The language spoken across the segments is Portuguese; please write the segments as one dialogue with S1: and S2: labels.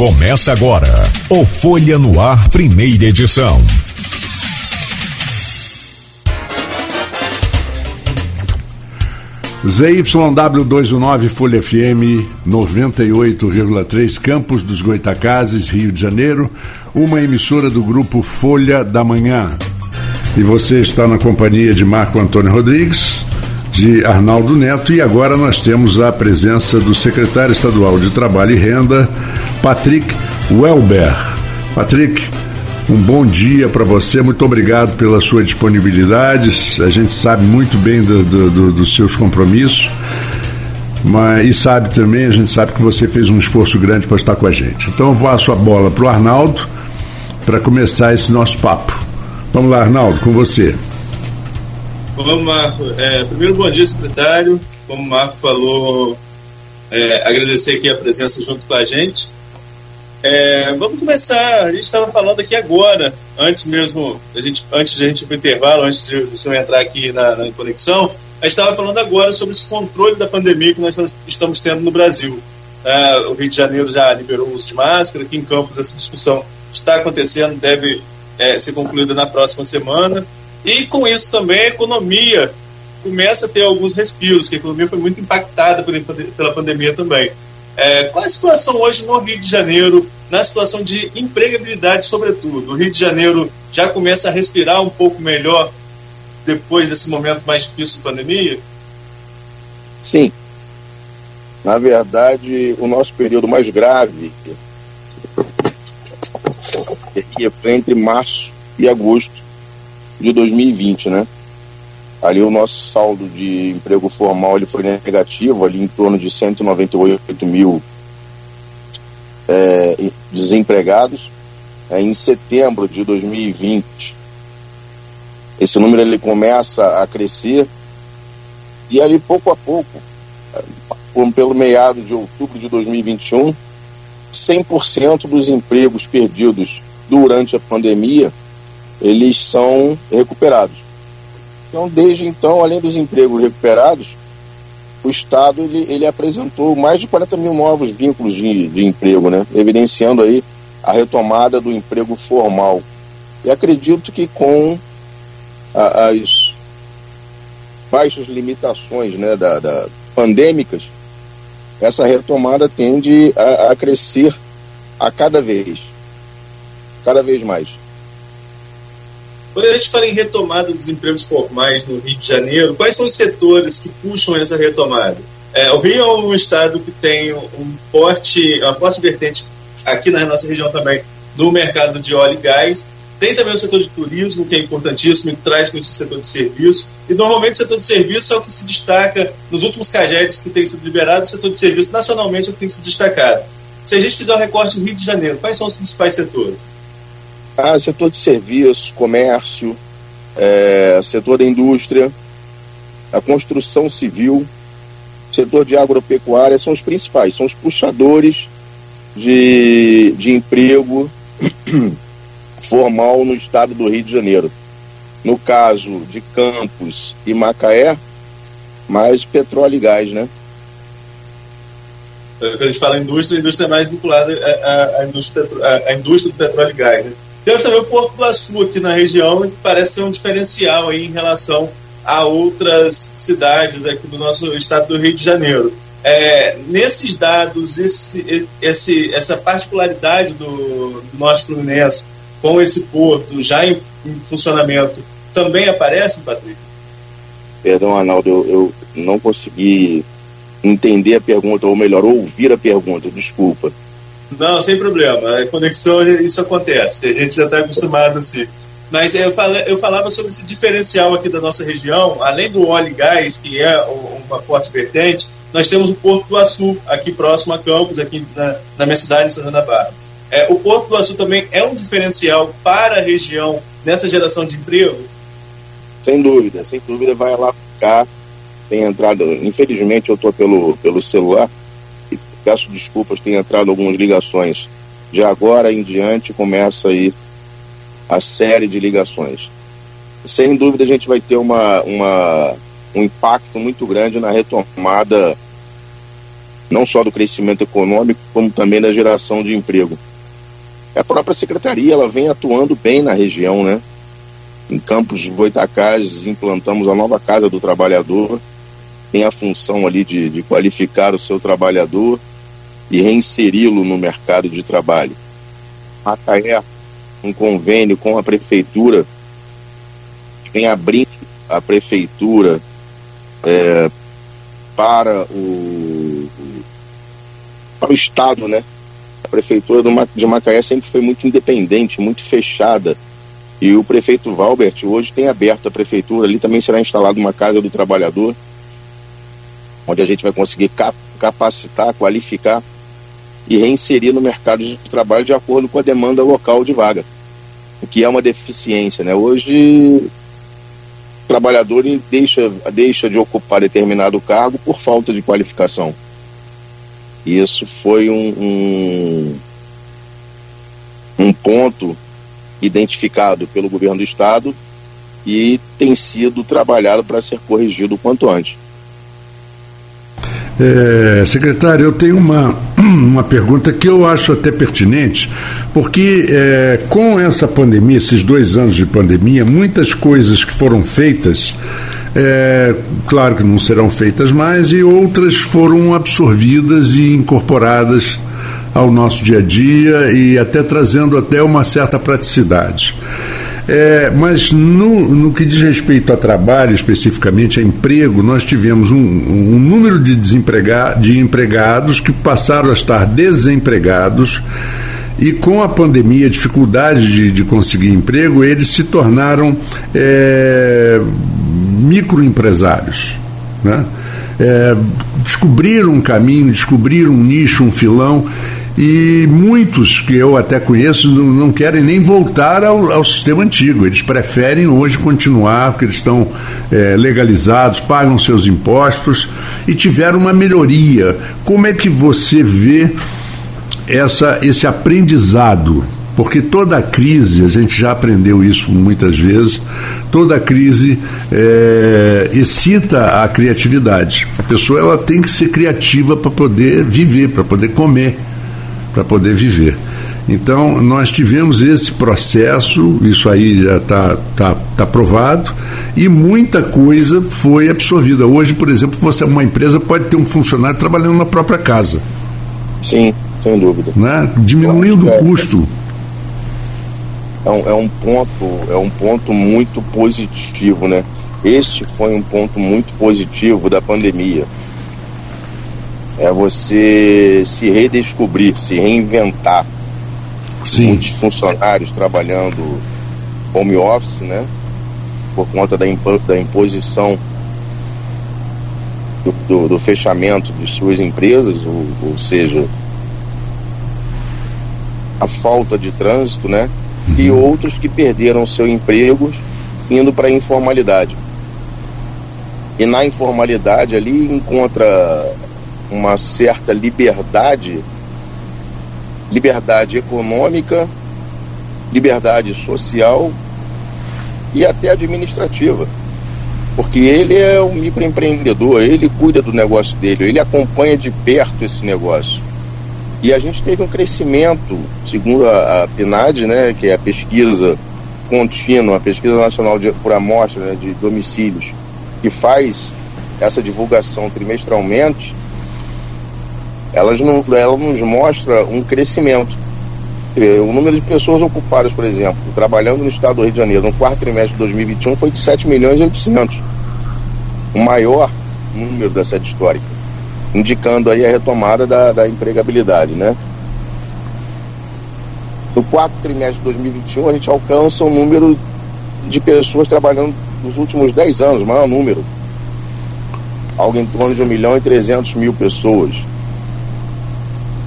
S1: Começa agora o Folha no Ar, primeira edição.
S2: ZYW219 Folha FM 98,3 Campos dos Goitacazes, Rio de Janeiro, uma emissora do grupo Folha da Manhã. E você está na companhia de Marco Antônio Rodrigues, de Arnaldo Neto e agora nós temos a presença do secretário estadual de Trabalho e Renda, Patrick Welber. Patrick, um bom dia para você, muito obrigado pela sua disponibilidade. A gente sabe muito bem do, do, do, dos seus compromissos, mas e sabe também, a gente sabe que você fez um esforço grande para estar com a gente. Então eu vou a sua bola para o Arnaldo para começar esse nosso papo. Vamos lá, Arnaldo, com você.
S3: Vamos, Marco. É, primeiro, bom dia, secretário. Como o Marco falou, é, agradecer aqui a presença junto com a gente. É, vamos começar. A gente estava falando aqui agora, antes mesmo, a gente, antes de a gente ir para o intervalo, antes de senhor entrar aqui na, na conexão, a gente estava falando agora sobre esse controle da pandemia que nós estamos tendo no Brasil. É, o Rio de Janeiro já liberou o uso de máscara, aqui em Campos essa discussão está acontecendo, deve é, ser concluída na próxima semana. E com isso também a economia começa a ter alguns respiros, que a economia foi muito impactada pela pandemia também. É, qual é a situação hoje no Rio de Janeiro, na situação de empregabilidade, sobretudo? O Rio de Janeiro já começa a respirar um pouco melhor depois desse momento mais difícil da pandemia?
S4: Sim. Na verdade, o nosso período mais grave foi entre março e agosto de 2020, né? Ali o nosso saldo de emprego formal ele foi negativo, ali em torno de 198 mil é, desempregados. É, em setembro de 2020, esse número ele começa a crescer e ali pouco a pouco, pelo meado de outubro de 2021, 100% dos empregos perdidos durante a pandemia eles são recuperados. Então, desde então, além dos empregos recuperados, o Estado ele, ele apresentou mais de 40 mil novos vínculos de, de emprego, né? evidenciando aí a retomada do emprego formal. E acredito que com a, as baixas limitações né, da, da pandêmicas, essa retomada tende a, a crescer a cada vez, cada vez mais.
S3: Quando a gente fala em retomada dos empregos formais no Rio de Janeiro, quais são os setores que puxam essa retomada? É, o Rio é um estado que tem um forte, uma forte vertente aqui na nossa região também no mercado de óleo e gás. Tem também o setor de turismo, que é importantíssimo, e traz com isso o setor de serviço. E normalmente o setor de serviço é o que se destaca nos últimos cajetes que têm sido liberados, o setor de serviço nacionalmente é o que tem se destacado. Se a gente fizer o um recorte no Rio de Janeiro, quais são os principais setores?
S4: Ah, setor de serviços, comércio, é, setor da indústria, a construção civil, setor de agropecuária são os principais, são os puxadores de, de emprego formal no estado do Rio de Janeiro. No caso de Campos e Macaé, mais petróleo e gás, né?
S3: Quando a gente fala indústria, a indústria é mais vinculada à, à, indústria, à, à indústria do petróleo e gás, né? Temos também o Porto do Açu aqui na região, que parece ser um diferencial aí em relação a outras cidades aqui do nosso estado do Rio de Janeiro. É, nesses dados, esse, esse, essa particularidade do, do nosso Fluminense com esse porto já em, em funcionamento também aparece, Patrick?
S4: Perdão, Arnaldo, eu, eu não consegui entender a pergunta, ou melhor, ouvir a pergunta, desculpa.
S3: Não, sem problema. A conexão, isso acontece. A gente já está acostumado assim. Mas eu, falei, eu falava sobre esse diferencial aqui da nossa região, além do óleo e gás, que é uma forte vertente, nós temos o Porto do Açu, aqui próximo a Campos, aqui na, na minha cidade, em Santa Barra. É, o Porto do Açu também é um diferencial para a região nessa geração de emprego?
S4: Sem dúvida, sem dúvida vai lá cá. Tem entrado, infelizmente eu estou pelo, pelo celular, Peço desculpas, tem entrado algumas ligações. De agora em diante começa aí a série de ligações. Sem dúvida a gente vai ter uma, uma, um impacto muito grande na retomada não só do crescimento econômico, como também da geração de emprego. A própria secretaria ela vem atuando bem na região, né? Em Campos de Goitacazes implantamos a nova Casa do Trabalhador, tem a função ali de, de qualificar o seu trabalhador e reinseri-lo no mercado de trabalho. Macaé, um convênio com a prefeitura, vem abrindo a prefeitura é, para o para o estado, né? A prefeitura de Macaé sempre foi muito independente, muito fechada. E o prefeito Valbert hoje tem aberto a prefeitura, ali também será instalada uma casa do trabalhador, onde a gente vai conseguir cap capacitar, qualificar e reinserir no mercado de trabalho de acordo com a demanda local de vaga, o que é uma deficiência, né? Hoje o trabalhador deixa, deixa de ocupar determinado cargo por falta de qualificação. Isso foi um, um, um ponto identificado pelo governo do estado e tem sido trabalhado para ser corrigido o quanto antes.
S2: É, secretário, eu tenho uma, uma pergunta que eu acho até pertinente, porque é, com essa pandemia, esses dois anos de pandemia, muitas coisas que foram feitas, é, claro que não serão feitas mais, e outras foram absorvidas e incorporadas ao nosso dia a dia e até trazendo até uma certa praticidade. É, mas no, no que diz respeito a trabalho, especificamente a emprego, nós tivemos um, um número de, desempregado, de empregados que passaram a estar desempregados e com a pandemia, a dificuldade de, de conseguir emprego, eles se tornaram é, microempresários. Né? É, descobriram um caminho, descobriram um nicho, um filão e muitos que eu até conheço não, não querem nem voltar ao, ao, sistema antigo. Eles preferem hoje continuar, porque eles estão é, legalizados, pagam seus impostos e tiveram uma melhoria. Como é que você vê essa, esse aprendizado? Porque toda crise, a gente já aprendeu isso muitas vezes, toda crise é, excita a criatividade. A pessoa ela tem que ser criativa para poder viver, para poder comer para poder viver. Então, nós tivemos esse processo, isso aí já está tá, tá provado, e muita coisa foi absorvida. Hoje, por exemplo, você uma empresa pode ter um funcionário trabalhando na própria casa.
S4: Sim, sem dúvida.
S2: Né? Diminuindo o custo.
S4: É um, é um ponto, é um ponto muito positivo, né? Este foi um ponto muito positivo da pandemia é você se redescobrir, se reinventar.
S2: Sim.
S4: Muitos funcionários trabalhando home office, né? Por conta da, impo da imposição do, do, do, fechamento de suas empresas, ou, ou, seja, a falta de trânsito, né? Uhum. E outros que perderam seu emprego indo para a informalidade. E na informalidade ali encontra uma certa liberdade, liberdade econômica, liberdade social e até administrativa. Porque ele é um microempreendedor, ele cuida do negócio dele, ele acompanha de perto esse negócio. E a gente teve um crescimento, segundo a, a PNAD, né, que é a pesquisa contínua, a pesquisa nacional de, por amostra né, de domicílios, que faz essa divulgação trimestralmente, elas não, ela nos mostra um crescimento. O número de pessoas ocupadas, por exemplo, trabalhando no estado do Rio de Janeiro no quarto trimestre de 2021 foi de 7 milhões e 800. O maior número da série histórica, indicando aí a retomada da, da empregabilidade, né? No quarto trimestre de 2021 a gente alcança o número de pessoas trabalhando nos últimos 10 anos, maior número. Algo em torno de 1 milhão e 300 mil pessoas.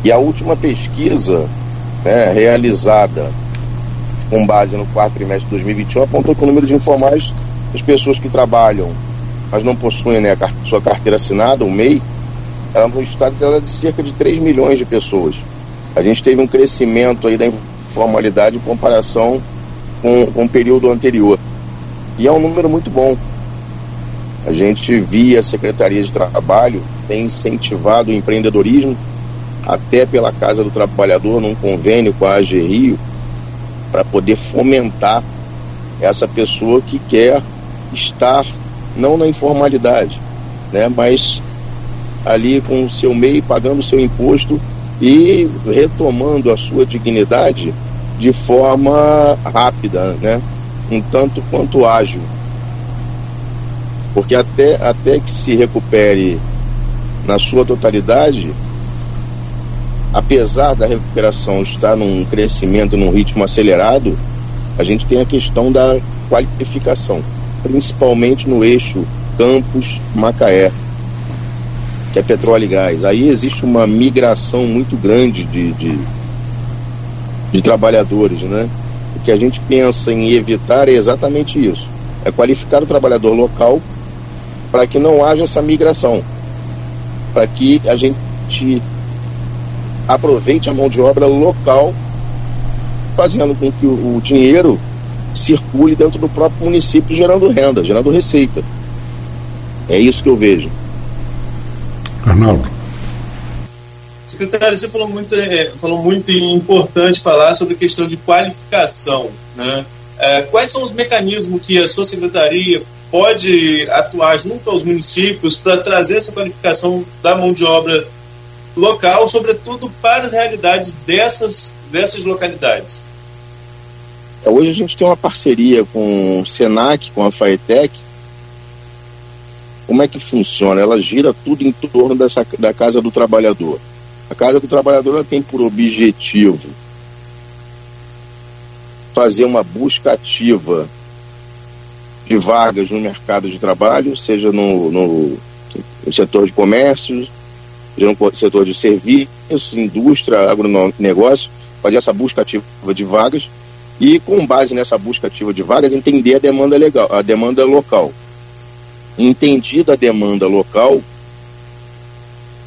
S4: E a última pesquisa né, realizada com base no quarto trimestre de 2021 apontou que o número de informais das pessoas que trabalham, mas não possuem né, a sua carteira assinada, o MEI, ela no estado dela de cerca de 3 milhões de pessoas. A gente teve um crescimento aí da informalidade em comparação com, com o período anterior. E é um número muito bom. A gente, via a Secretaria de Trabalho, tem incentivado o empreendedorismo, até pela Casa do Trabalhador, num convênio com a AG Rio, para poder fomentar essa pessoa que quer estar não na informalidade, né, mas ali com o seu MEI, pagando o seu imposto e retomando a sua dignidade de forma rápida, né, um tanto quanto ágil. Porque até, até que se recupere na sua totalidade, apesar da recuperação estar num crescimento, num ritmo acelerado, a gente tem a questão da qualificação, principalmente no eixo Campos-Macaé, que é petróleo e gás. Aí existe uma migração muito grande de, de, de trabalhadores, né? O que a gente pensa em evitar é exatamente isso: é qualificar o trabalhador local para que não haja essa migração, para que a gente aproveite a mão de obra local, fazendo com que o, o dinheiro circule dentro do próprio município, gerando renda, gerando receita. É isso que eu vejo.
S2: Arnaldo.
S3: Secretário, você falou muito, é, falou muito importante falar sobre a questão de qualificação. Né? É, quais são os mecanismos que a sua secretaria pode atuar junto aos municípios para trazer essa qualificação da mão de obra local, sobretudo para as realidades dessas, dessas localidades?
S4: É, hoje a gente tem uma parceria com o Senac, com a Faetec. Como é que funciona? Ela gira tudo em torno dessa, da Casa do Trabalhador. A Casa do Trabalhador tem por objetivo fazer uma busca ativa de vagas no mercado de trabalho, seja no, no, no setor de comércio, no setor de serviços, indústria, agronegócio, fazer essa busca ativa de vagas e, com base nessa busca ativa de vagas, entender a demanda legal, a demanda local. Entendida a demanda local,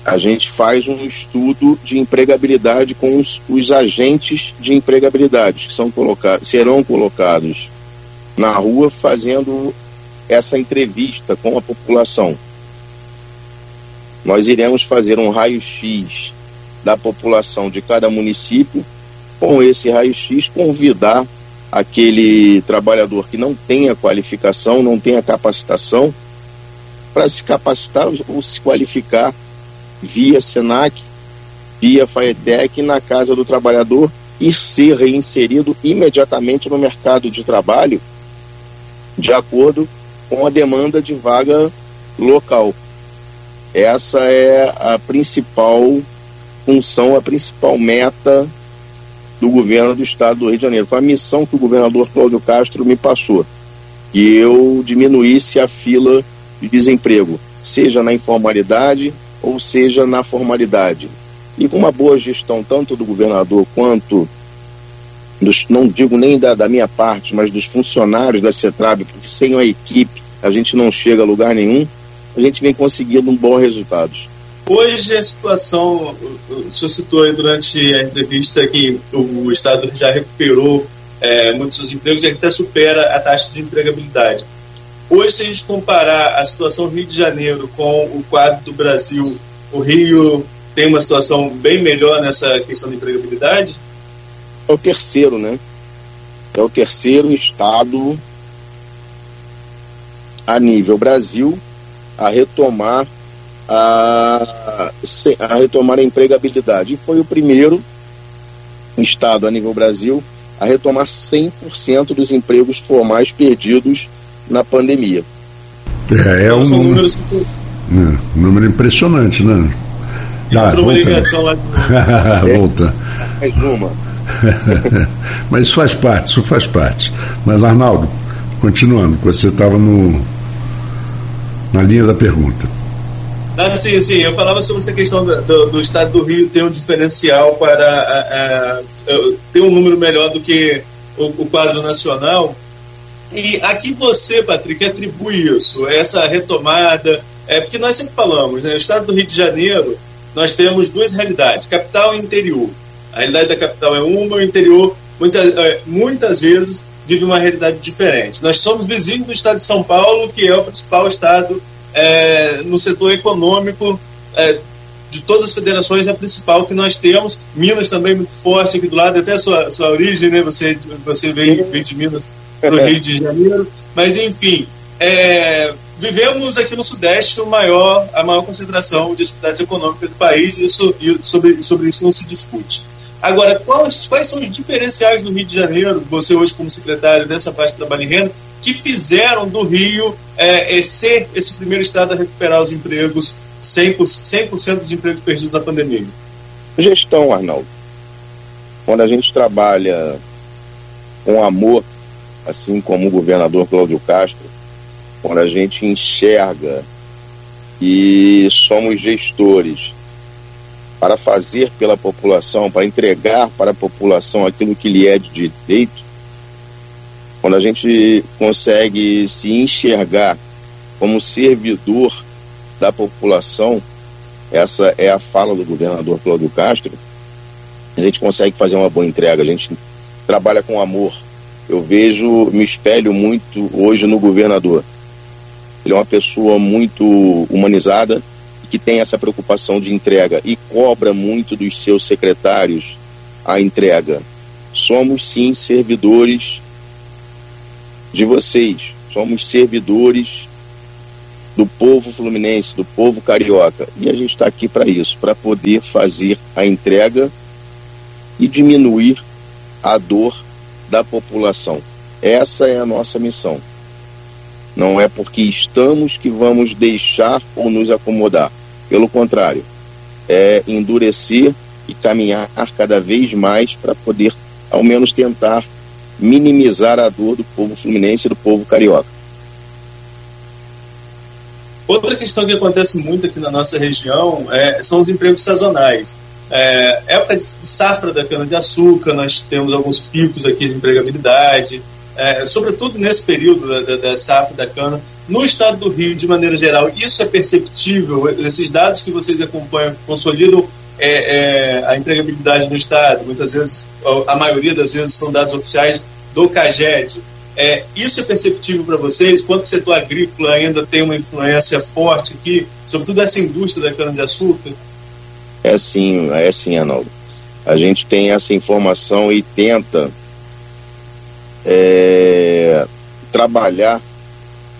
S4: a gente faz um estudo de empregabilidade com os, os agentes de empregabilidade que são colocados, serão colocados na rua fazendo essa entrevista com a população. Nós iremos fazer um raio-x da população de cada município, com esse raio-x convidar aquele trabalhador que não tenha qualificação, não tenha capacitação, para se capacitar ou se qualificar via SENAC, via FAETEC na Casa do Trabalhador e ser reinserido imediatamente no mercado de trabalho de acordo com a demanda de vaga local. Essa é a principal função, a principal meta do governo do estado do Rio de Janeiro. Foi a missão que o governador Cláudio Castro me passou, que eu diminuísse a fila de desemprego, seja na informalidade ou seja na formalidade. E com uma boa gestão, tanto do governador quanto dos, não digo nem da, da, minha parte, mas dos funcionários da CETRAB, porque sem a equipe a gente não chega a lugar nenhum, a gente vem conseguindo um bom resultado.
S3: Hoje a situação, o senhor citou aí durante a entrevista que o Estado já recuperou é, muitos dos empregos e até supera a taxa de empregabilidade. Hoje, se a gente comparar a situação Rio de Janeiro com o quadro do Brasil, o Rio tem uma situação bem melhor nessa questão de empregabilidade?
S4: é o terceiro, né? É o terceiro estado a nível Brasil a retomar a, a retomar a empregabilidade. E foi o primeiro estado a nível Brasil a retomar 100% dos empregos formais perdidos na pandemia.
S2: É, é um número, é, um número impressionante, né?
S3: Ah, volta.
S2: volta.
S4: Mais uma.
S2: Mas isso faz parte, isso faz parte. Mas, Arnaldo, continuando, você estava no na linha da pergunta.
S3: Ah, sim, sim. Eu falava sobre essa questão do, do, do estado do Rio ter um diferencial para a, a, ter um número melhor do que o, o, quadro nacional. E aqui você, Patrick, atribui isso, essa retomada. É porque nós sempre falamos, né? O estado do Rio de Janeiro, nós temos duas realidades, capital e interior. A realidade da capital é uma, o interior, muitas, é, muitas vezes, vive uma realidade diferente. Nós somos vizinhos do estado de São Paulo, que é o principal estado é, no setor econômico é, de todas as federações, é a principal que nós temos. Minas também muito forte aqui do lado, até a sua, sua origem, né? Você, você veio de Minas para o Rio de Janeiro. Mas, enfim, é, vivemos aqui no Sudeste o maior, a maior concentração de atividades econômicas do país, e, isso, e sobre, sobre isso não se discute. Agora, quais, quais são os diferenciais do Rio de Janeiro, você hoje como secretário dessa parte do trabalho e renda, que fizeram do Rio é, é, ser esse primeiro estado a recuperar os empregos, 100%, 100 dos empregos perdidos na pandemia?
S4: Gestão, Arnaldo. Quando a gente trabalha com amor, assim como o governador Cláudio Castro, quando a gente enxerga e somos gestores para fazer pela população, para entregar para a população aquilo que lhe é de direito, quando a gente consegue se enxergar como servidor da população, essa é a fala do governador Cláudio Castro, a gente consegue fazer uma boa entrega, a gente trabalha com amor. Eu vejo, me espelho muito hoje no governador. Ele é uma pessoa muito humanizada, que tem essa preocupação de entrega e cobra muito dos seus secretários a entrega. Somos sim servidores de vocês, somos servidores do povo fluminense, do povo carioca. E a gente está aqui para isso, para poder fazer a entrega e diminuir a dor da população. Essa é a nossa missão. Não é porque estamos que vamos deixar ou nos acomodar. Pelo contrário, é endurecer e caminhar cada vez mais para poder, ao menos, tentar minimizar a dor do povo fluminense e do povo carioca.
S3: Outra questão que acontece muito aqui na nossa região é, são os empregos sazonais. É, época de safra da cana-de-açúcar, nós temos alguns picos aqui de empregabilidade, é, sobretudo nesse período da, da, safra da cana, no estado do Rio, de maneira geral, isso é perceptível? Esses dados que vocês acompanham consolidam é, é, a empregabilidade no estado? Muitas vezes, a maioria das vezes, são dados oficiais do CAGED. É, isso é perceptível para vocês? Quanto o setor agrícola ainda tem uma influência forte aqui, sobretudo essa indústria da cana-de-açúcar?
S4: É sim, é sim, Arnaldo. A gente tem essa informação e tenta é, trabalhar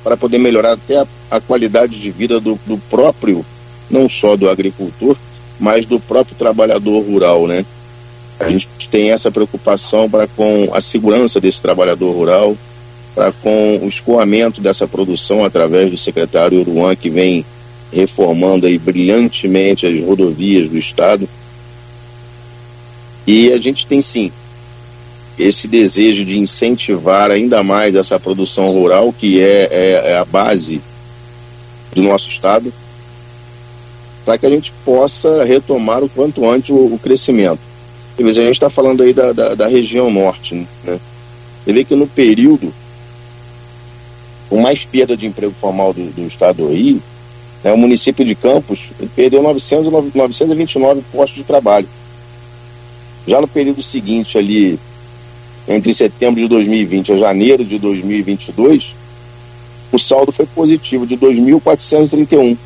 S4: para poder melhorar até a, a qualidade de vida do, do, próprio, não só do agricultor, mas do próprio trabalhador rural, né? A gente tem essa preocupação para com a segurança desse trabalhador rural, para com o escoamento dessa produção através do secretário Uruan, que vem reformando aí brilhantemente as rodovias do estado. E a gente tem sim esse desejo de incentivar ainda mais essa produção rural, que é, é, é a base do nosso Estado, para que a gente possa retomar o quanto antes o, o crescimento. a gente está falando aí da, da, da, região norte, né? Você vê que no período com mais perda de emprego formal do, do estado do Rio, né, o município de Campos perdeu 900, 929 postos de trabalho. Já no período seguinte ali, entre setembro de 2020 a janeiro de 2022, o saldo foi positivo de 2.431.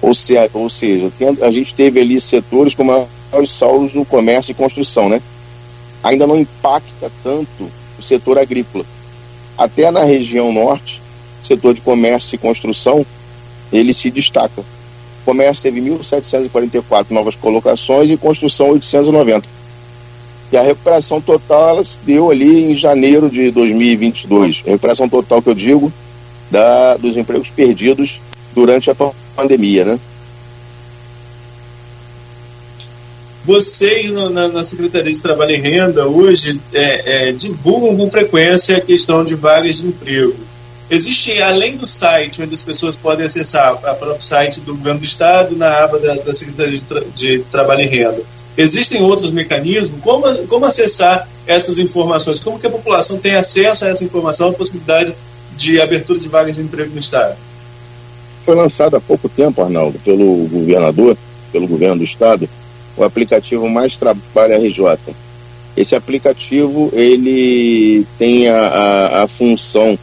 S4: Ou, se, ou seja, a gente teve ali setores com maiores saldos no comércio e construção, né? Ainda não impacta tanto o setor agrícola. Até na região norte, setor de comércio e construção, ele se destaca. O comércio teve 1.744 novas colocações e construção 890 a recuperação total ela se deu ali em janeiro de 2022. A recuperação total que eu digo da, dos empregos perdidos durante a pandemia, né?
S3: Vocês na, na, Secretaria de Trabalho e Renda hoje é, é, divulgam com frequência a questão de vagas de emprego. Existe, além do site, onde as pessoas podem acessar o próprio site do Governo do Estado, na aba da, da Secretaria de, Tra de Trabalho e Renda, Existem outros mecanismos? Como, como acessar essas informações? Como que a população tem acesso a essa informação, a possibilidade de abertura de vagas de emprego no Estado?
S4: Foi lançado há pouco tempo, Arnaldo, pelo governador, pelo governo do Estado, o aplicativo Mais Trabalho RJ. Esse aplicativo ele tem a, a, a função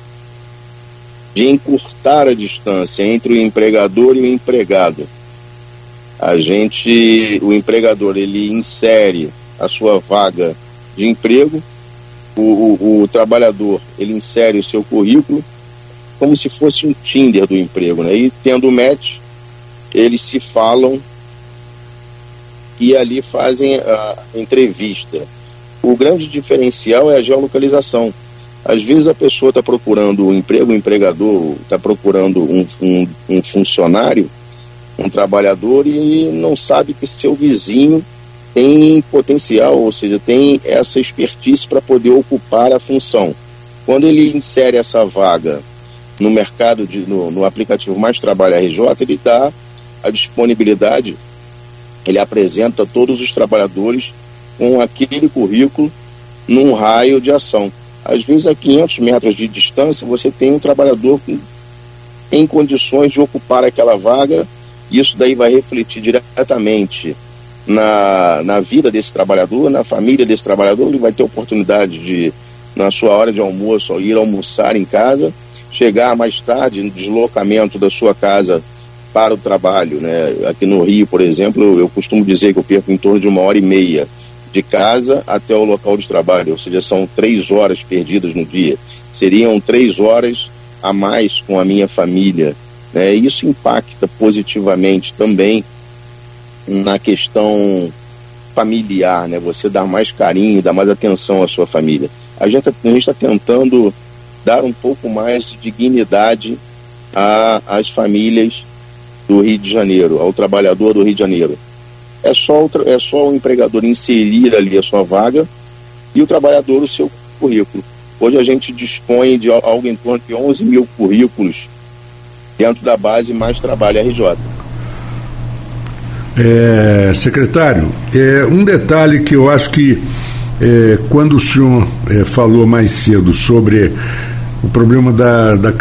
S4: de encurtar a distância entre o empregador e o empregado. A gente, o empregador, ele insere a sua vaga de emprego, o, o, o trabalhador, ele insere o seu currículo como se fosse um Tinder do emprego, né? E tendo o match, eles se falam e ali fazem a entrevista. O grande diferencial é a geolocalização. Às vezes a pessoa está procurando um emprego, o empregador está procurando um, um, um, funcionário, um trabalhador e não sabe que seu vizinho tem potencial, ou seja, tem essa expertise para poder ocupar a função. Quando ele insere essa vaga no mercado, de, no, no aplicativo Mais Trabalho RJ, ele dá a disponibilidade, ele apresenta todos os trabalhadores com aquele currículo num raio de ação. Às vezes, a 500 metros de distância, você tem um trabalhador em condições de ocupar aquela vaga, isso daí vai refletir diretamente na, na vida desse trabalhador, na família desse trabalhador, ele vai ter oportunidade de, na sua hora de almoço, ir almoçar em casa chegar mais tarde no deslocamento da sua casa para o trabalho, né? Aqui no Rio, por exemplo, eu costumo dizer que eu perco em torno de uma hora e meia de casa até o local de trabalho, ou seja, são três horas perdidas no dia. Seriam três horas a mais com a minha família. Né? Isso impacta positivamente também na questão familiar, né? Você dar mais carinho, dar mais atenção à sua família. A gente tá, está tentando dar um pouco mais de dignidade às famílias do Rio de Janeiro, ao trabalhador do Rio de Janeiro. É só, o, é só o empregador inserir ali a sua vaga e o trabalhador o seu currículo. Hoje a gente dispõe de algo em torno de 11 mil currículos dentro da base Mais Trabalho RJ.
S2: É, secretário, é, um detalhe que eu acho que é, quando o senhor é, falou mais cedo sobre o problema da, da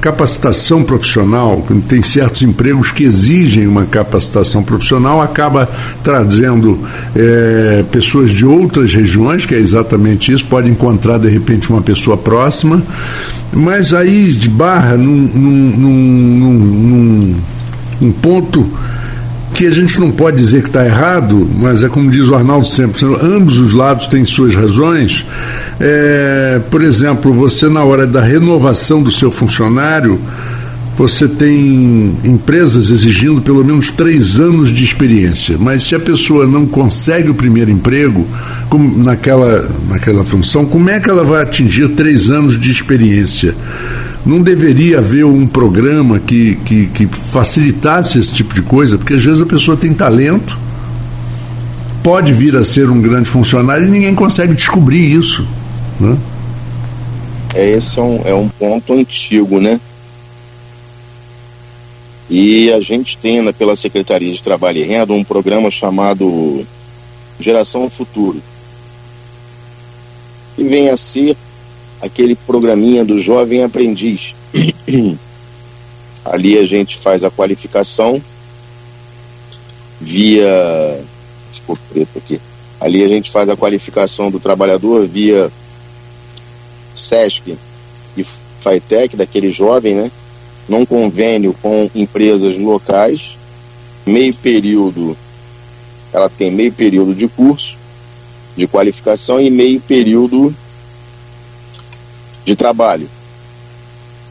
S2: capacitação profissional, tem certos empregos que exigem uma capacitação profissional, acaba trazendo é, pessoas de outras regiões, que é exatamente isso, pode encontrar de repente uma pessoa próxima, mas aí de barra num, num, num, num, ponto que a gente não pode dizer que está errado, mas é como diz o Arnaldo sempre, ambos os lados têm suas razões. É, por exemplo, você na hora da renovação do seu funcionário, você tem empresas exigindo pelo menos três anos de experiência, mas se a pessoa não consegue o primeiro emprego como naquela, naquela função, como é que ela vai atingir três anos de experiência? Não deveria haver um programa que, que, que facilitasse esse tipo de coisa, porque às vezes a pessoa tem talento, pode vir a ser um grande funcionário e ninguém consegue descobrir isso. Né?
S4: É, esse é um, é um ponto antigo, né? E a gente tem né, pela Secretaria de Trabalho e Renda um programa chamado Geração Futuro. E vem a ser aquele programinha do jovem aprendiz. Ali a gente faz a qualificação via. Desculpa, aqui. Ali a gente faz a qualificação do trabalhador via SESC e FAITEC, daquele jovem, né? Num convênio com empresas locais, meio período, ela tem meio período de curso de qualificação e meio período de trabalho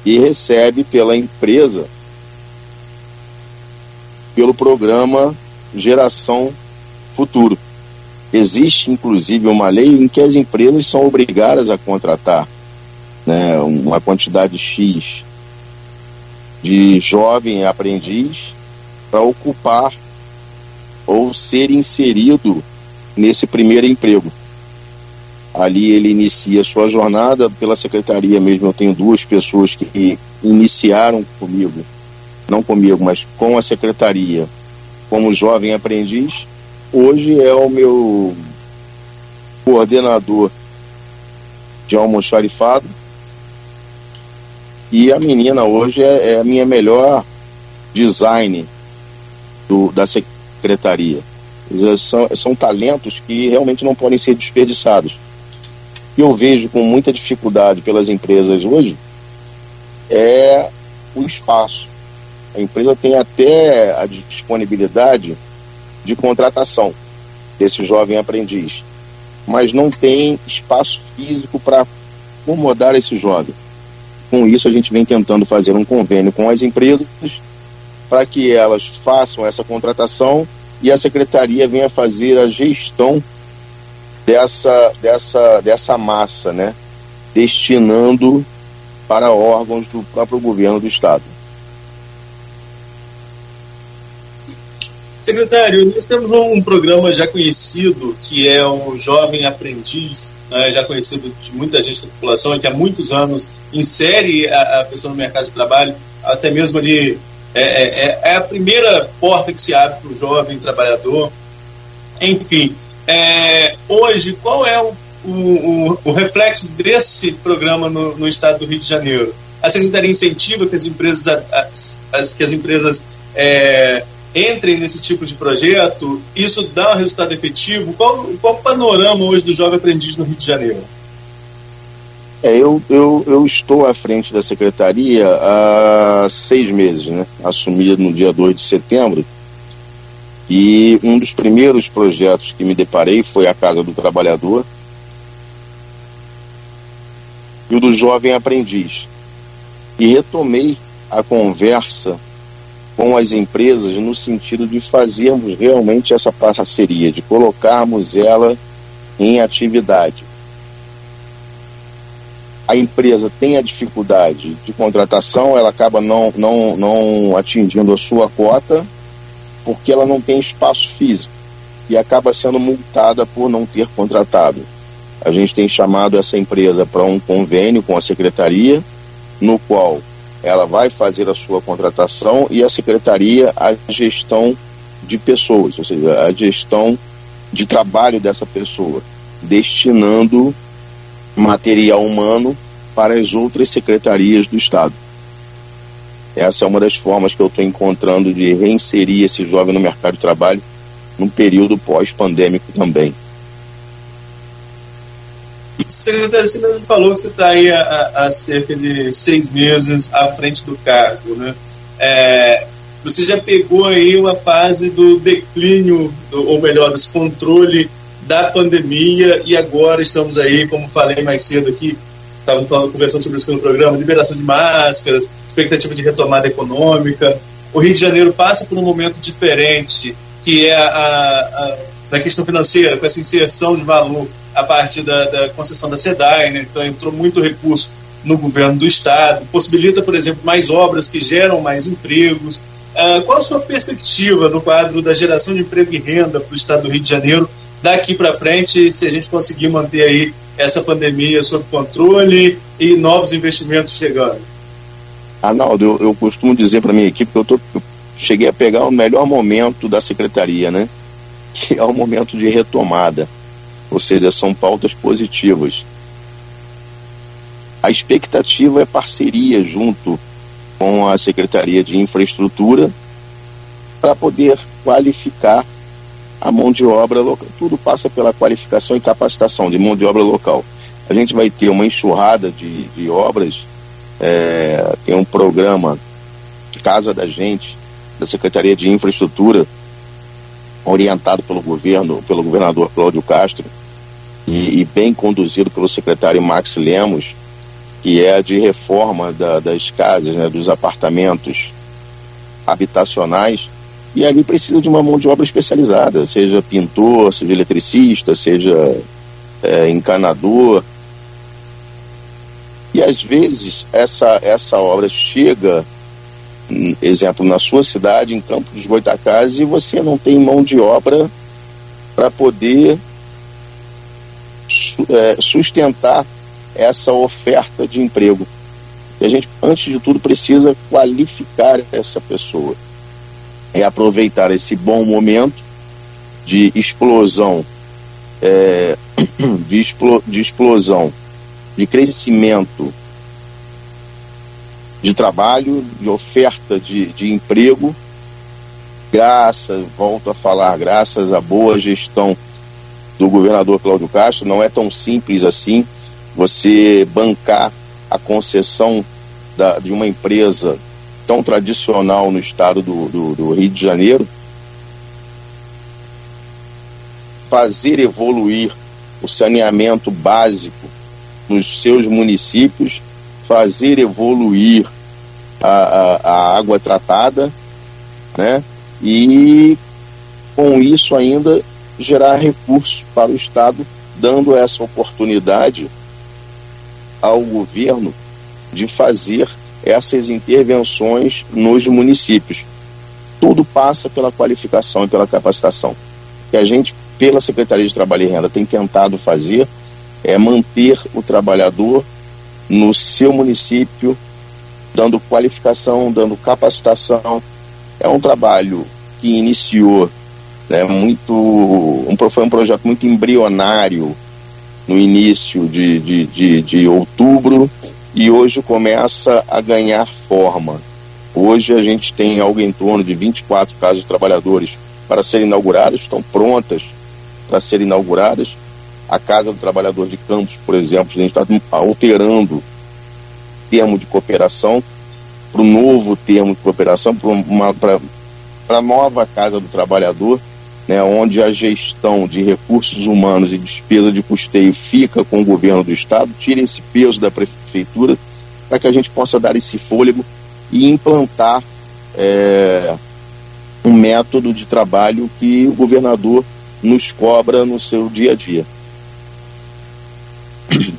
S4: e recebe pela empresa pelo programa Geração Futuro. Existe inclusive uma lei em que as empresas são obrigadas a contratar né, uma quantidade X de jovem aprendiz para ocupar ou ser inserido nesse primeiro emprego. Ali ele inicia sua jornada pela secretaria mesmo. Eu tenho duas pessoas que iniciaram comigo, não comigo, mas com a secretaria, como jovem aprendiz. Hoje é o meu coordenador de almoxarifado. E a menina hoje é, é a minha melhor design do, da secretaria. São, são talentos que realmente não podem ser desperdiçados. E eu vejo com muita dificuldade pelas empresas hoje é o espaço. A empresa tem até a disponibilidade de contratação desse jovem aprendiz, mas não tem espaço físico para acomodar esse jovem. Com isso, a gente vem tentando fazer um convênio com as empresas para que elas façam essa contratação e a secretaria venha fazer a gestão dessa, dessa, dessa massa, né? destinando para órgãos do próprio governo do Estado.
S3: Secretário, nós temos um programa já conhecido, que é o Jovem Aprendiz, né, já conhecido de muita gente da população, que há muitos anos insere a, a pessoa no mercado de trabalho, até mesmo ali é, é, é, é a primeira porta que se abre para o jovem trabalhador. Enfim, é, hoje, qual é o, o, o, reflexo desse programa no, no, estado do Rio de Janeiro? A Secretaria incentiva que as empresas, as, as que as empresas é, entrem nesse tipo de projeto? Isso dá um resultado efetivo? Qual, qual o panorama hoje do jovem aprendiz no Rio de Janeiro?
S4: É, eu, eu, eu estou à frente da secretaria há seis meses, né? Assumi no dia 2 de setembro. E um dos primeiros projetos que me deparei foi a Casa do Trabalhador e o do Jovem Aprendiz. E retomei a conversa com as empresas no sentido de fazermos realmente essa parceria, de colocarmos ela em atividade. A empresa tem a dificuldade de contratação, ela acaba não, não, não atingindo a sua cota, porque ela não tem espaço físico e acaba sendo multada por não ter contratado. A gente tem chamado essa empresa para um convênio com a secretaria, no qual ela vai fazer a sua contratação e a secretaria a gestão de pessoas, ou seja, a gestão de trabalho dessa pessoa, destinando material humano para as outras secretarias do Estado. Essa é uma das formas que eu estou encontrando de reinserir esse jovem no mercado de trabalho num período pós-pandêmico também.
S3: Secretário, você falou que você está aí há, cerca de seis meses à frente do cargo, né? É, você já pegou aí uma fase do declínio, do, ou melhor, desse controle da pandemia e agora estamos aí, como falei mais cedo aqui, estávamos falando, conversando sobre isso no programa, liberação de máscaras, expectativa de retomada econômica. O Rio de Janeiro passa por um momento diferente, que é a, a da questão financeira, com essa inserção de valor a partir da, da concessão da SEDAI, né? então entrou muito recurso no governo do estado, possibilita, por exemplo, mais obras que geram mais empregos. Uh, qual a sua perspectiva no quadro da geração de emprego e renda para o estado do Rio de Janeiro daqui para frente, se a gente conseguir manter aí essa pandemia sob controle e novos investimentos chegando?
S4: Arnaldo, eu, eu costumo dizer para minha equipe que eu, tô, eu cheguei a pegar o melhor momento da secretaria, né? Que é o momento de retomada ou seja, são pautas positivas. A expectativa é parceria junto com a Secretaria de Infraestrutura para poder qualificar a mão de obra local. Tudo passa pela qualificação e capacitação de mão de obra local. A gente vai ter uma enxurrada de, de obras, é, tem um programa Casa da Gente, da Secretaria de Infraestrutura, orientado pelo governo, pelo governador Cláudio Castro, e, e bem conduzido pelo secretário Max Lemos, que é de reforma da, das casas, né, dos apartamentos habitacionais, e ali precisa de uma mão de obra especializada, seja pintor, seja eletricista, seja é, encanador. E às vezes essa, essa obra chega, exemplo, na sua cidade, em Campo dos Goitacazes, e você não tem mão de obra para poder é, sustentar essa oferta de emprego. E a gente, antes de tudo, precisa qualificar essa pessoa. É aproveitar esse bom momento de explosão, é, de, explo, de explosão, de crescimento de trabalho, de oferta de, de emprego, graças, volto a falar, graças à boa gestão do governador Cláudio Castro, não é tão simples assim você bancar a concessão da, de uma empresa tão tradicional no estado do, do, do Rio de Janeiro, fazer evoluir o saneamento básico nos seus municípios, fazer evoluir a, a, a água tratada, né? E com isso ainda gerar recursos para o Estado, dando essa oportunidade ao governo de fazer essas intervenções nos municípios. Tudo passa pela qualificação e pela capacitação. Que a gente, pela Secretaria de Trabalho e Renda, tem tentado fazer é manter o trabalhador no seu município, dando qualificação, dando capacitação. É um trabalho que iniciou né, muito um, foi um projeto muito embrionário no início de, de, de, de outubro e hoje começa a ganhar forma. Hoje a gente tem algo em torno de 24 casas de trabalhadores para serem inauguradas, estão prontas para serem inauguradas. A Casa do Trabalhador de Campos, por exemplo, a gente está alterando o termo de cooperação para o novo termo de cooperação, para a nova Casa do Trabalhador, né, onde a gestão de recursos humanos e despesa de custeio fica com o governo do estado, tira esse peso da prefeitura, para que a gente possa dar esse fôlego e implantar é, um método de trabalho que o governador nos cobra no seu dia a dia.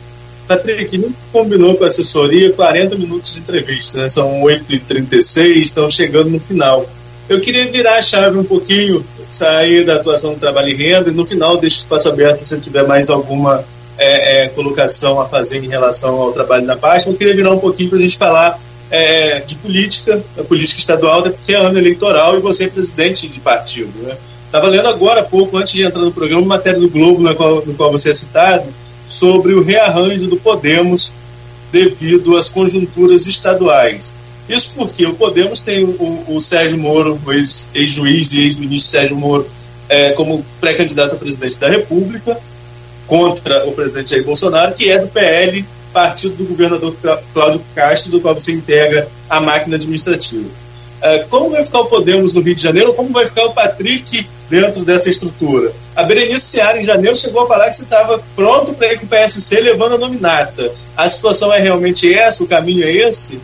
S3: Patrick, gente combinou com a assessoria 40 minutos de entrevista, né? São 8h36, estão chegando no final. Eu queria virar a chave um pouquinho sair da atuação do trabalho e renda e no final deixo espaço aberto se tiver mais alguma é, é, colocação a fazer em relação ao trabalho na pasta. Eu queria virar um pouquinho para a gente falar é, de política, a política estadual, porque é ano eleitoral e você é presidente de partido. Estava né? lendo agora há pouco, antes de entrar no programa, uma matéria do Globo, qual, no qual você é citado, sobre o rearranjo do Podemos devido às conjunturas estaduais. Isso porque o Podemos tem o, o Sérgio Moro, o ex-juiz e ex-ministro Sérgio Moro, é, como pré-candidato a presidente da República, contra o presidente Jair Bolsonaro, que é do PL, partido do governador Cláudio Castro, do qual você integra a máquina administrativa. É, como vai ficar o Podemos no Rio de Janeiro? Como vai ficar o Patrick dentro dessa estrutura? A Berenice Seara, em janeiro, chegou a falar que você estava pronto para ir com o PSC levando a nominata. A situação é realmente essa? O caminho é esse?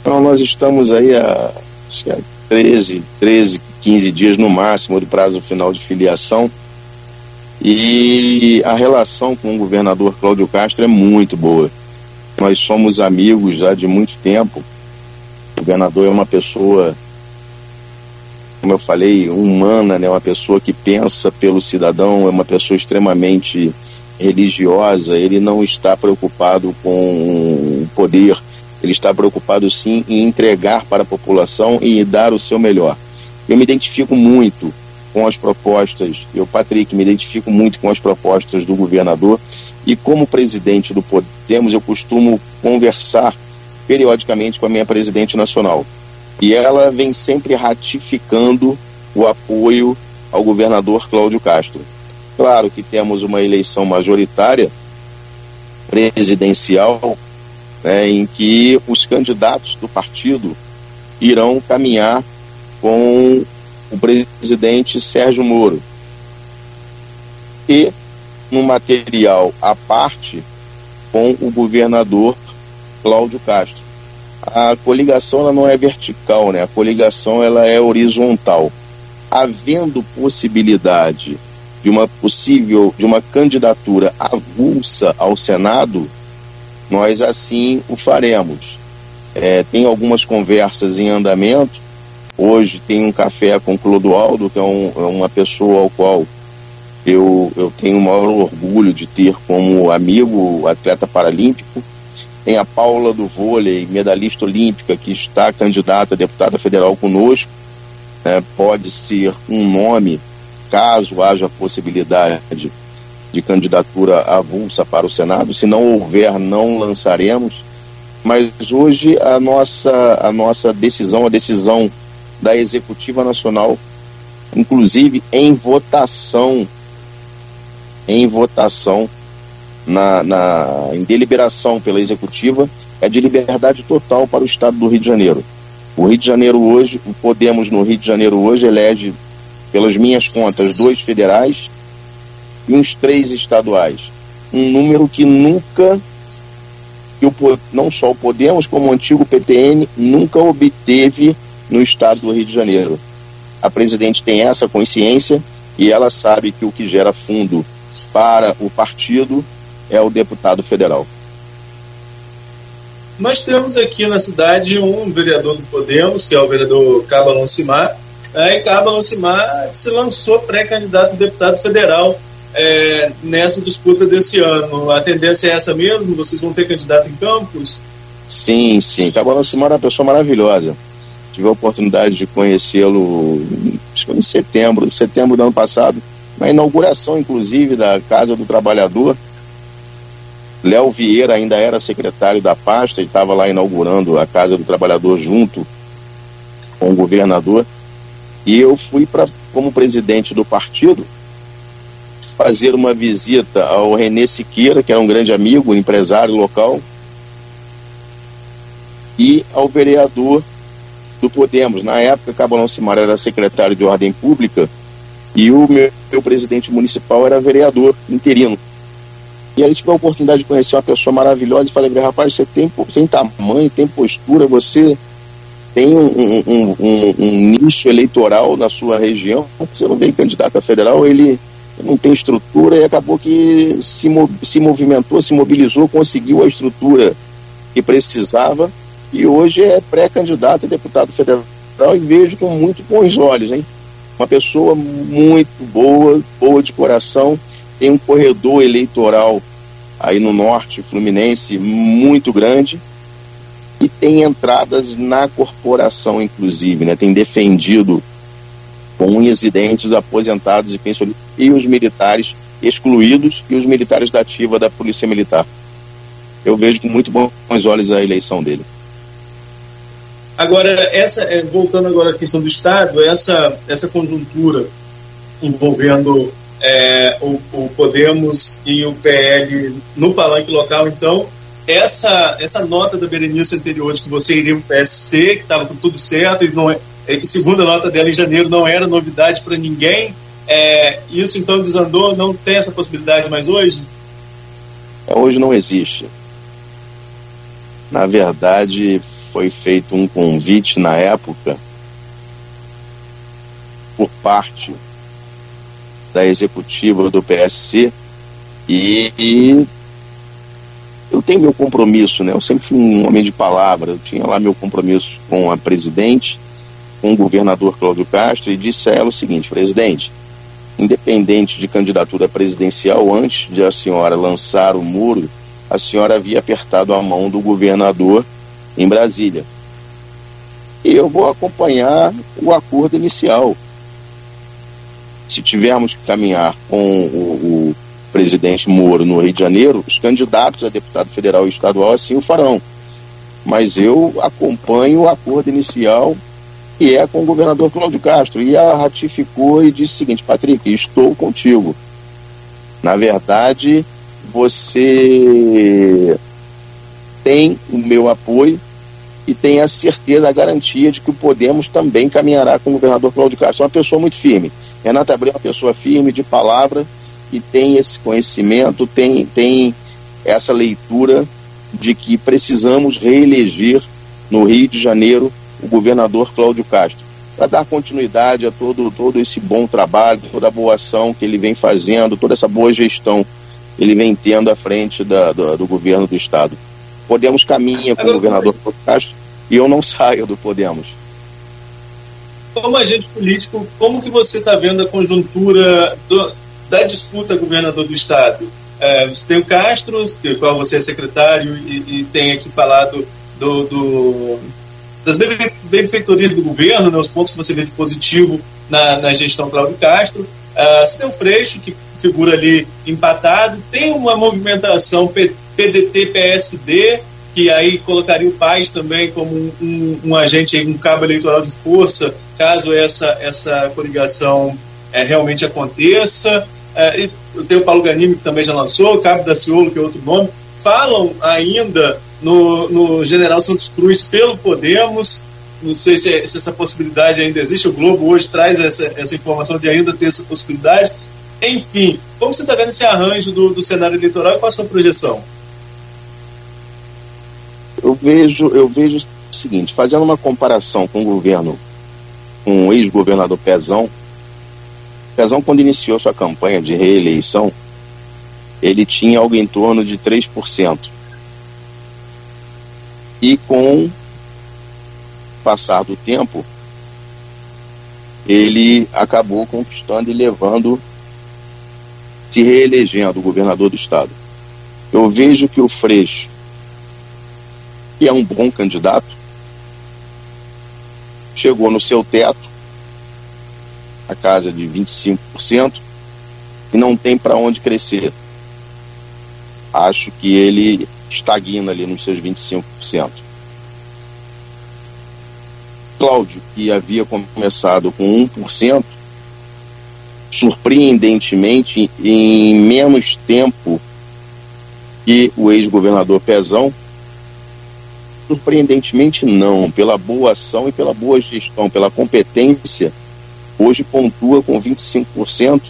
S4: Então nós estamos aí a, acho a 13, 13, 15 dias no máximo do prazo final de filiação. E a relação com o governador Cláudio Castro é muito boa. Nós somos amigos já de muito tempo. Governador é uma pessoa, como eu falei, humana, né? uma pessoa que pensa pelo cidadão, é uma pessoa extremamente religiosa. Ele não está preocupado com o poder ele está preocupado sim em entregar para a população e dar o seu melhor. Eu me identifico muito com as propostas, eu, Patrick, me identifico muito com as propostas do governador e como presidente do Podemos eu costumo conversar periodicamente com a minha presidente nacional. E ela vem sempre ratificando o apoio ao governador Cláudio Castro. Claro que temos uma eleição majoritária presidencial né, em que os candidatos do partido irão caminhar com o presidente Sérgio Moro. E no material à parte com o governador Cláudio Castro. A coligação ela não é vertical, né? A coligação ela é horizontal. Havendo possibilidade de uma possível de uma candidatura avulsa ao Senado, nós assim o faremos. É, tem algumas conversas em andamento. Hoje tem um café com Clodoaldo, que é, um, é uma pessoa ao qual eu, eu tenho o maior orgulho de ter como amigo, atleta paralímpico. Tem a Paula do vôlei, medalhista olímpica, que está candidata a deputada federal conosco. É, pode ser um nome, caso haja possibilidade de candidatura avulsa para o Senado. Se não houver, não lançaremos. Mas hoje a nossa, a nossa decisão, a decisão da Executiva Nacional, inclusive em votação, em votação, na, na, em deliberação pela Executiva, é de liberdade total para o Estado do Rio de Janeiro. O Rio de Janeiro hoje, o Podemos no Rio de Janeiro hoje elege, pelas minhas contas, dois federais e uns três estaduais. Um número que nunca, que o, não só o Podemos, como o antigo PTN, nunca obteve no estado do Rio de Janeiro. A presidente tem essa consciência e ela sabe que o que gera fundo para o partido é o deputado federal.
S3: Nós temos aqui na cidade um vereador do Podemos, que é o vereador Caba Lancimar, é, e Caba Lancimar se lançou pré-candidato a deputado federal é, nessa disputa desse ano. A tendência é essa mesmo? Vocês vão ter candidato em Campos?
S4: Sim, sim. Caba Lancimar é uma pessoa maravilhosa. Tive a oportunidade de conhecê-lo em setembro, setembro do ano passado, na inauguração, inclusive, da Casa do Trabalhador, Léo Vieira ainda era secretário da pasta e estava lá inaugurando a Casa do Trabalhador junto com o governador. E eu fui para, como presidente do partido, fazer uma visita ao Renê Siqueira, que era um grande amigo, empresário local, e ao vereador do Podemos. Na época, Cabalão Simar era secretário de Ordem Pública e o meu, meu presidente municipal era vereador interino. E aí tive a oportunidade de conhecer uma pessoa maravilhosa e falei, rapaz, você tem, tem tamanho, tem postura, você tem um, um, um, um, nicho eleitoral na sua região, você não veio candidato a federal, ele não tem estrutura e acabou que se, se movimentou, se mobilizou, conseguiu a estrutura que precisava e hoje é pré-candidato a deputado federal e vejo com muito bons olhos, hein? Uma pessoa muito boa, boa de coração, tem um corredor eleitoral aí no norte fluminense muito grande e tem entradas na corporação, inclusive, né? Tem defendido com unhas e dentes os aposentados e pensionistas e os militares excluídos e os militares da ativa da Polícia Militar. Eu vejo com muito bons olhos a eleição dele.
S3: Agora, essa, é, voltando agora à questão do Estado, essa, essa conjuntura envolvendo é, o, o, Podemos e o PL no palanque local, então, essa, essa nota da Berenice anterior de que você iria para o PSC, que estava com tudo certo, e não é, segunda nota dela em janeiro não era novidade para ninguém, é, isso então desandou, não tem essa possibilidade mais hoje?
S4: É, hoje não existe. Na verdade, foi feito um convite na época por parte da executiva do PSC e, e, eu tenho meu compromisso, né? Eu sempre fui um homem de palavra, eu tinha lá meu compromisso com a presidente, com o governador Cláudio Castro e disse a ela o seguinte, presidente, independente de candidatura presidencial, antes de a senhora lançar o muro, a senhora havia apertado a mão do governador em Brasília. E eu vou acompanhar o acordo inicial se tivermos que caminhar com o, o presidente Moro no Rio de Janeiro, os candidatos a deputado federal e estadual assim o farão. Mas eu acompanho o acordo inicial que é com o governador Cláudio Castro. E ela ratificou e disse o seguinte: Patrick, estou contigo. Na verdade, você tem o meu apoio e tem a certeza, a garantia de que o Podemos também caminhará com o governador Cláudio Castro. É uma pessoa muito firme. Renata Abreu é uma pessoa firme, de palavra, e tem esse conhecimento, tem, tem essa leitura de que precisamos reeleger no Rio de Janeiro o governador Cláudio Castro, para dar continuidade a todo, todo esse bom trabalho, toda a boa ação que ele vem fazendo, toda essa boa gestão que ele vem tendo à frente da, do, do governo do Estado. Podemos caminha com o governador Cláudio Castro e eu não saio do Podemos
S3: como agente político, como que você está vendo a conjuntura do, da disputa governador do Estado? É, você tem o Castro, do qual você é secretário, e, e tem aqui falado do, do, das benfeitorias do governo, né, os pontos que você vê de positivo na, na gestão Cláudio Castro. Uh, você tem o Freixo, que figura ali empatado, tem uma movimentação PDT-PSD, que aí colocaria o Paz também como um, um, um agente, um cabo eleitoral de força, caso essa, essa coligação é, realmente aconteça. É, tem o Paulo Ganimi, que também já lançou, o Cabo da Ciolo, que é outro nome. Falam ainda no, no General Santos Cruz pelo Podemos. Não sei se, se, essa possibilidade ainda existe. O Globo hoje traz essa, essa informação de ainda ter essa possibilidade. Enfim, como você está vendo esse arranjo do, do cenário eleitoral e qual a sua projeção?
S4: Eu vejo, eu vejo o seguinte, fazendo uma comparação com o governo, com o ex-governador Pezão, Pezão, quando iniciou sua campanha de reeleição, ele tinha algo em torno de 3%. E com o passar do tempo, ele acabou conquistando e levando, se reelegendo o governador do estado. Eu vejo que o Freixo que é um bom candidato, chegou no seu teto, a casa de 25%, e não tem para onde crescer. Acho que ele estagna ali nos seus 25%. Cláudio, que havia começado com 1%, surpreendentemente, em menos tempo que o ex-governador Pezão, Surpreendentemente, não. Pela boa ação e pela boa gestão, pela competência, hoje pontua com 25%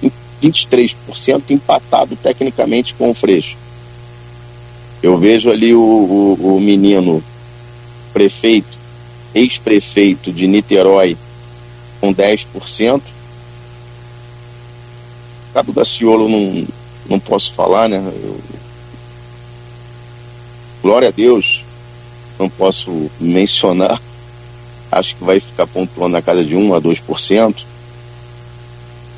S4: e 23% empatado tecnicamente com o Freixo. Eu vejo ali o, o, o menino prefeito, ex-prefeito de Niterói, com 10%. Cabo da Ciolo não, não posso falar, né? Eu... Glória a Deus, não posso mencionar, acho que vai ficar pontuando na casa de 1 a 2%.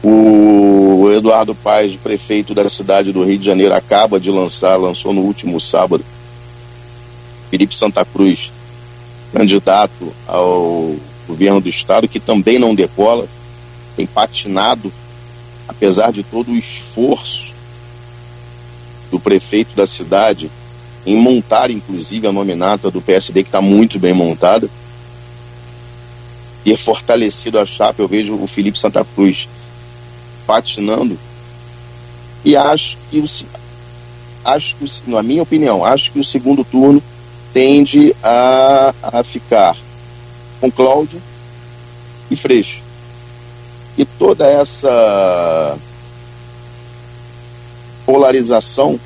S4: O Eduardo Paes, prefeito da cidade do Rio de Janeiro, acaba de lançar, lançou no último sábado, Felipe Santa Cruz, candidato ao governo do estado, que também não decola, tem patinado, apesar de todo o esforço do prefeito da cidade em montar, inclusive, a nominata do PSD, que está muito bem montada. Ter fortalecido a chapa, eu vejo o Felipe Santa Cruz patinando. E acho que, o, acho que, na minha opinião, acho que o segundo turno tende a, a ficar com Cláudio e Freixo. E toda essa polarização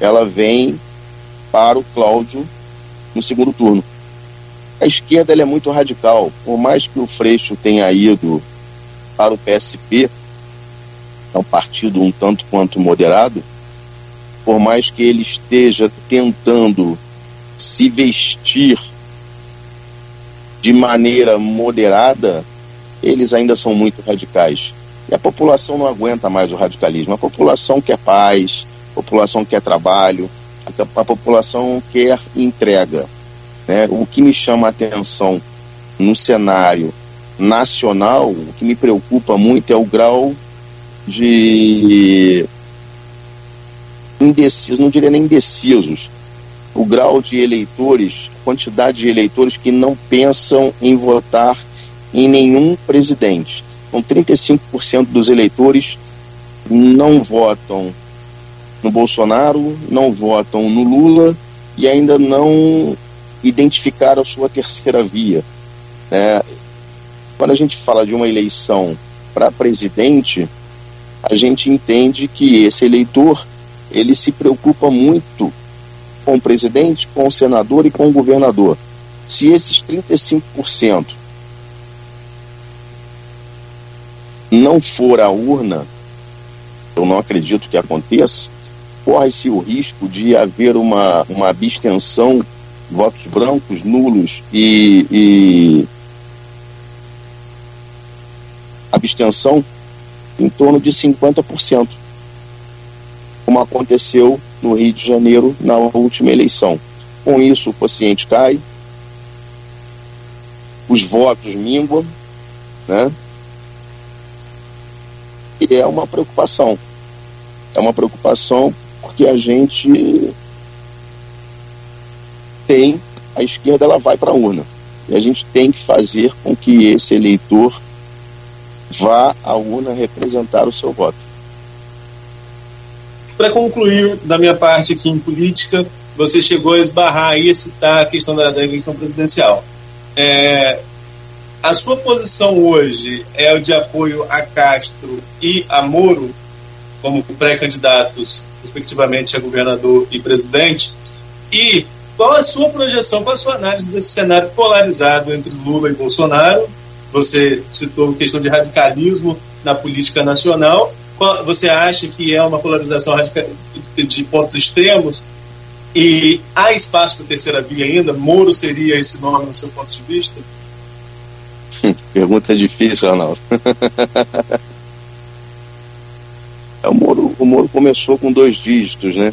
S4: ela vem para o Cláudio no segundo turno. A esquerda é muito radical, por mais que o Freixo tenha ido para o PSP, é um partido um tanto quanto moderado, por mais que ele esteja tentando se vestir de maneira moderada, eles ainda são muito radicais. E a população não aguenta mais o radicalismo. A população quer paz, população quer trabalho, a, a população quer entrega. Né? O que me chama a atenção no cenário nacional, o que me preocupa muito é o grau de indecisos, não diria nem indecisos, o grau de eleitores, quantidade de eleitores que não pensam em votar em nenhum presidente. Então, 35% dos eleitores não votam no Bolsonaro, não votam no Lula e ainda não identificaram sua terceira via. Né? Quando a gente fala de uma eleição para presidente, a gente entende que esse eleitor ele se preocupa muito com o presidente, com o senador e com o governador. Se esses 35% não for à urna, eu não acredito que aconteça, corre-se o risco de haver uma, uma abstenção, votos brancos, nulos e, e abstenção em torno de 50%, como aconteceu no Rio de Janeiro na última eleição. Com isso, o paciente cai, os votos minguam, né? E é uma preocupação. É uma preocupação porque a gente tem, a esquerda ela vai para a urna. E a gente tem que fazer com que esse eleitor vá à urna representar o seu voto.
S3: Para concluir da minha parte aqui em política, você chegou a esbarrar e a citar a questão da, da eleição presidencial. É, a sua posição hoje é o de apoio a Castro e a Moro como pré-candidatos, respectivamente, a governador e presidente? E qual a sua projeção, qual a sua análise desse cenário polarizado entre Lula e Bolsonaro? Você citou a questão de radicalismo na política nacional. Você acha que é uma polarização de pontos extremos? E há espaço para terceira via ainda? Moro seria esse nome no seu ponto de vista?
S4: Pergunta difícil, Arnaldo. É, o, Moro, o Moro começou com dois dígitos, né?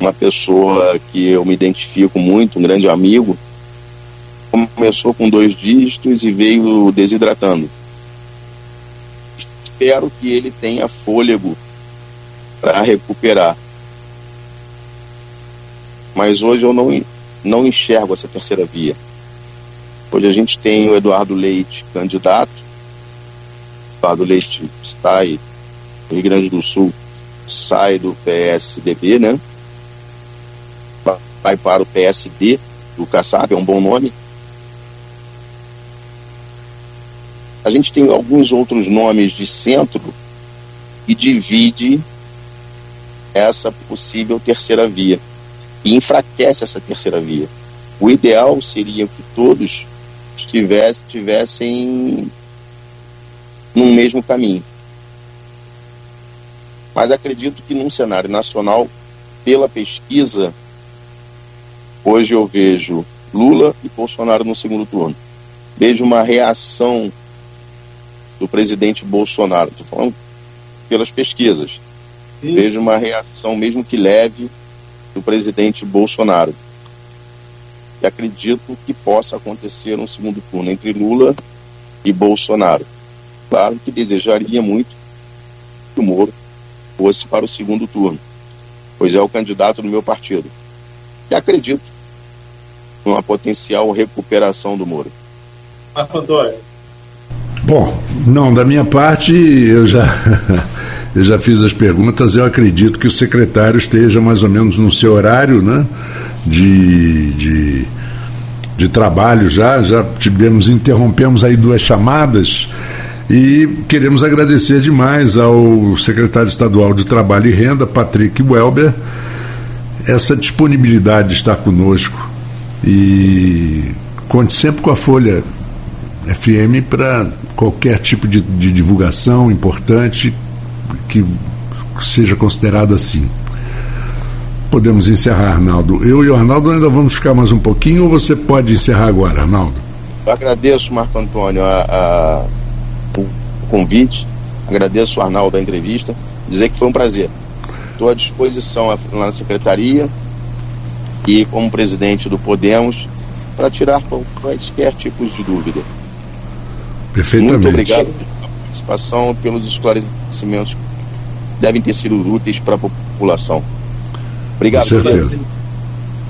S4: Uma pessoa que eu me identifico muito, um grande amigo, começou com dois dígitos e veio desidratando. Espero que ele tenha fôlego para recuperar. Mas hoje eu não, não enxergo essa terceira via. Hoje a gente tem o Eduardo Leite candidato. Eduardo Leite sai do Rio Grande do Sul, sai do PSDB, né? Vai para o PSD do Kassab, é um bom nome. A gente tem alguns outros nomes de centro e divide essa possível terceira via e enfraquece essa terceira via. O ideal seria que todos estivessem, tivessem num mesmo caminho. Mas acredito que num cenário nacional, pela pesquisa, hoje eu vejo Lula e Bolsonaro no segundo turno. Vejo uma reação do presidente Bolsonaro, estou falando pelas pesquisas. Isso. Vejo uma reação, mesmo que leve, do presidente Bolsonaro e acredito que possa acontecer um segundo turno entre Lula e Bolsonaro. Claro que desejaria muito que o Moro fosse para o segundo turno, pois é o candidato do meu partido. E acredito numa potencial recuperação do Moro.
S3: Marco Antônio.
S2: Bom, não, da minha parte eu já eu já fiz as perguntas, eu acredito que o secretário esteja mais ou menos no seu horário, né? de, de, de trabalho já, já tivemos, interrompemos aí duas chamadas e queremos agradecer demais ao secretário estadual de Trabalho e Renda, Patrick Welber, essa disponibilidade de estar conosco e conte sempre com a Folha FM para qualquer tipo de, de divulgação importante que seja considerado assim podemos encerrar, Arnaldo. Eu e o Arnaldo ainda vamos ficar mais um pouquinho ou você pode encerrar agora, Arnaldo?
S4: Eu agradeço, Marco Antônio, a, a, convite, agradeço o Arnaldo a entrevista, dizer que foi um prazer. Estou à disposição lá na secretaria e como presidente do Podemos para tirar quaisquer tipos de dúvida.
S2: Perfeitamente.
S4: Muito obrigado pela participação, pelos esclarecimentos que devem ter sido úteis para a população. Obrigado.
S2: Com certeza.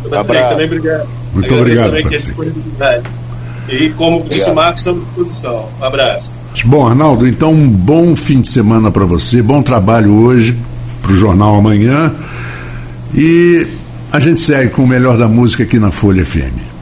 S3: Também obrigado.
S2: Muito
S3: Agradeço
S2: obrigado.
S3: E como obrigado. disse o Marcos, estamos à disposição. Um abraço.
S2: Bom, Arnaldo, então um bom fim de semana para você, bom trabalho hoje para o Jornal Amanhã. E a gente segue com o melhor da música aqui na Folha FM.